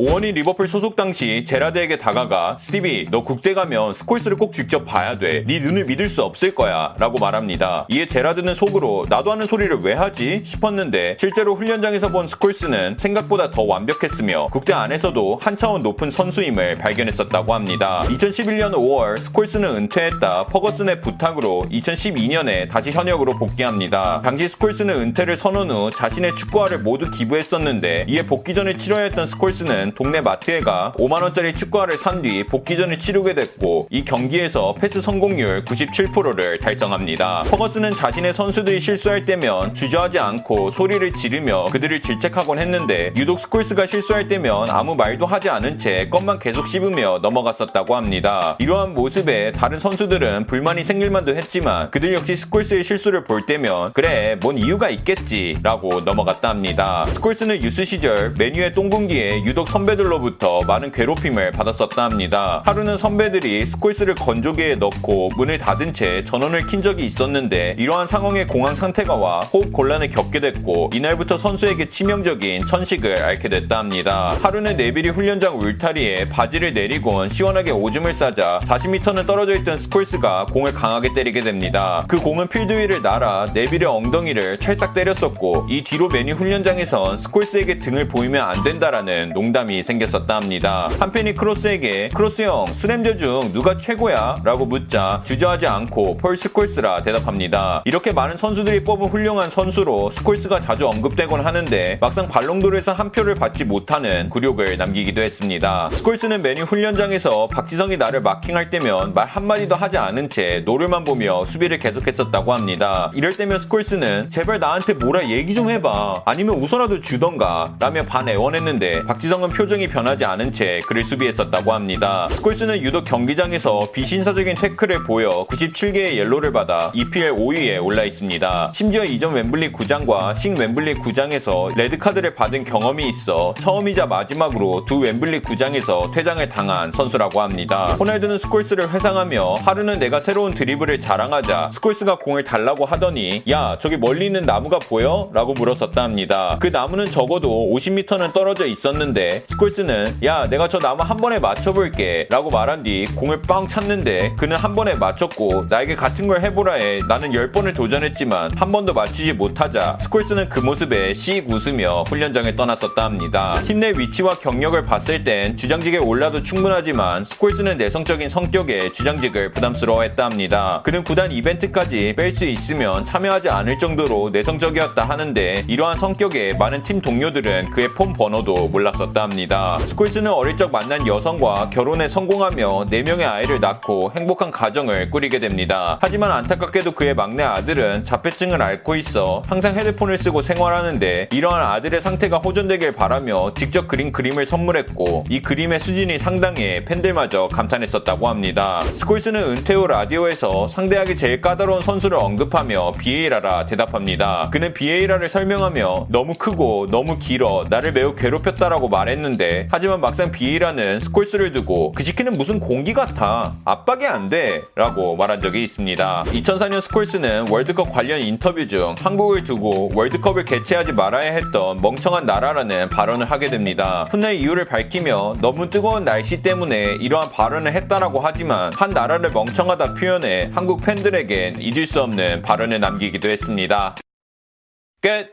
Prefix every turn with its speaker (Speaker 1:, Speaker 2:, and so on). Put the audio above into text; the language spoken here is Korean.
Speaker 1: 오웬이 리버풀 소속 당시 제라드에게 다가가 스티비 너 국대 가면 스콜스를 꼭 직접 봐야 돼. 네 눈을 믿을 수 없을 거야 라고 말합니다. 이에 제라드는 속으로 나도 아는 소리를 왜 하지 싶었는데 실제로 훈련장에서 본 스콜스는 생각보다 더 완벽했으며 국대 안에서도 한 차원 높은 선수임을 발견했었다고 합니다. 2011년 5월 스콜스는 은퇴했다 퍼거슨의 부탁으로 2012년에 다시 현역으로 복귀합니다. 당시 스콜스는 은퇴를 선언 후 자신의 축구화를 모두 기부했었는데 이에 복귀전을 치러야 했던 스콜스는 동네 마트에 가 5만원짜리 축구화를 산 뒤 복귀전을 치르게 됐고 이 경기에서 패스 성공률 97%를 달성합니다. 퍼거슨은 자신의 선수들이 실수할 때면 주저하지 않고 소리를 지르며 그들을 질책하곤 했는데 유독 스콜스가 실수할 때면 아무 말도 하지 않은 채 껌만 계속 씹으며 넘어갔었다고 합니다. 이러한 모습에 다른 선수들은 불만이 생길만도 했지만 그들 역시 스콜스의 실수를 볼 때면 그래 뭔 이유가 있겠지 라고 넘어갔다 합니다. 스콜스는 유스 시절 맨유의 똥군기에 유독 선배들로부터 많은 괴롭힘을 받았었다 합니다. 하루는 선배들이 스콜스를 건조기에 넣고 문을 닫은 채 전원을 킨 적이 있었는데 이러한 상황에 공황 상태가 와 호흡 곤란을 겪게 됐고 이날부터 선수에게 치명적인 천식을 앓게 됐다 합니다. 하루는 네빌이 훈련장 울타리에 바지를 내리곤 시원하게 오줌을 싸자 40m는 떨어져 있던 스콜스가 공을 강하게 때리게 됩니다. 그 공은 필드 위를 날아 네빌의 엉덩이를 찰싹 때렸었고 이 뒤로 맨유 훈련장에선 스콜스에게 등을 보이면 안 된다라는 농담이 사람이 생겼었다 합니다. 한 팬이 크로스에게 크로스 형 스램제 중 누가 최고야? 라고 묻자 주저하지 않고 폴 스콜스라 대답합니다. 이렇게 많은 선수들이 뽑은 훌륭한 선수로 스콜스가 자주 언급되곤 하는데 막상 발롱도르에서 한 표를 받지 못하는 굴욕을 남기기도 했습니다. 스콜스는 맨유 훈련장에서 박지성이 나를 마킹할 때면 말 한마디도 하지 않은 채 노려만 보며 수비를 계속했었다고 합니다. 이럴 때면 스콜스는 제발 나한테 뭐라 얘기 좀 해봐 아니면 웃어라도 주던가 라며 반 애원했는데 박지성은 표정이 변하지 않은 채 그를 수비했었다고 합니다. 스콜스는 유독 경기장에서 비신사적인 태클을 보여 97개의 yellow를 받아 EPL 5위에 올라 있습니다. 심지어 이전 웸블리 구장과 신 웸블리 구장에서 레드카드를 받은 경험이 있어 처음이자 마지막으로 두 웸블리 구장에서 퇴장을 당한 선수라고 합니다. 호날두는 스콜스를 회상하며 하루는 내가 새로운 드리블을 자랑하자 스콜스가 공을 달라고 하더니 야 저기 멀리 있는 나무가 보여? 라고 물었었다 합니다. 그 나무는 적어도 50m는 떨어져 있었는데 스콜스는 야 내가 저 나무 한 번에 맞춰볼게 라고 말한 뒤 공을 빵 찼는데 그는 한 번에 맞췄고 나에게 같은 걸 해보라 해 나는 10번을 도전했지만 한 번도 맞추지 못하자 스콜스는 그 모습에 씩 웃으며 훈련장을 떠났었다 합니다. 팀 내 위치와 경력을 봤을 땐 주장직에 올라도 충분하지만 스콜스는 내성적인 성격에 주장직을 부담스러워했다 합니다. 그는 구단 이벤트까지 뺄 수 있으면 참여하지 않을 정도로 내성적이었다 하는데 이러한 성격에 많은 팀 동료들은 그의 폰 번호도 몰랐었다. 합니다. 스콜스는 어릴 적 만난 여성과 결혼에 성공하며 4명의 아이를 낳고 행복한 가정을 꾸리게 됩니다. 하지만 안타깝게도 그의 막내 아들은 자폐증을 앓고 있어 항상 헤드폰을 쓰고 생활하는데 이러한 아들의 상태가 호전되길 바라며 직접 그린 그림을 선물했고 이 그림의 수준이 상당해 팬들마저 감탄했었다고 합니다. 스콜스는 은퇴 후 라디오에서 상대하기 제일 까다로운 선수를 언급하며 비에이라라 대답합니다. 그는 비에이라를 설명하며 너무 크고 너무 길어 나를 매우 괴롭혔다라고 말했는데 했는데 하지만 막상 비에이라는 스콜스를 두고 그 새끼는 무슨 공기 같아. 압박이 안 돼. 라고 말한 적이 있습니다. 2004년 스콜스는 월드컵 관련 인터뷰 중 한국을 두고 월드컵을 개최하지 말아야 했던 멍청한 나라라는 발언을 하게 됩니다. 훗날 이유를 밝히며 너무 뜨거운 날씨 때문에 이러한 발언을 했다라고 하지만 한 나라를 멍청하다 표현해 한국 팬들에겐 잊을 수 없는 발언을 남기기도 했습니다. 끝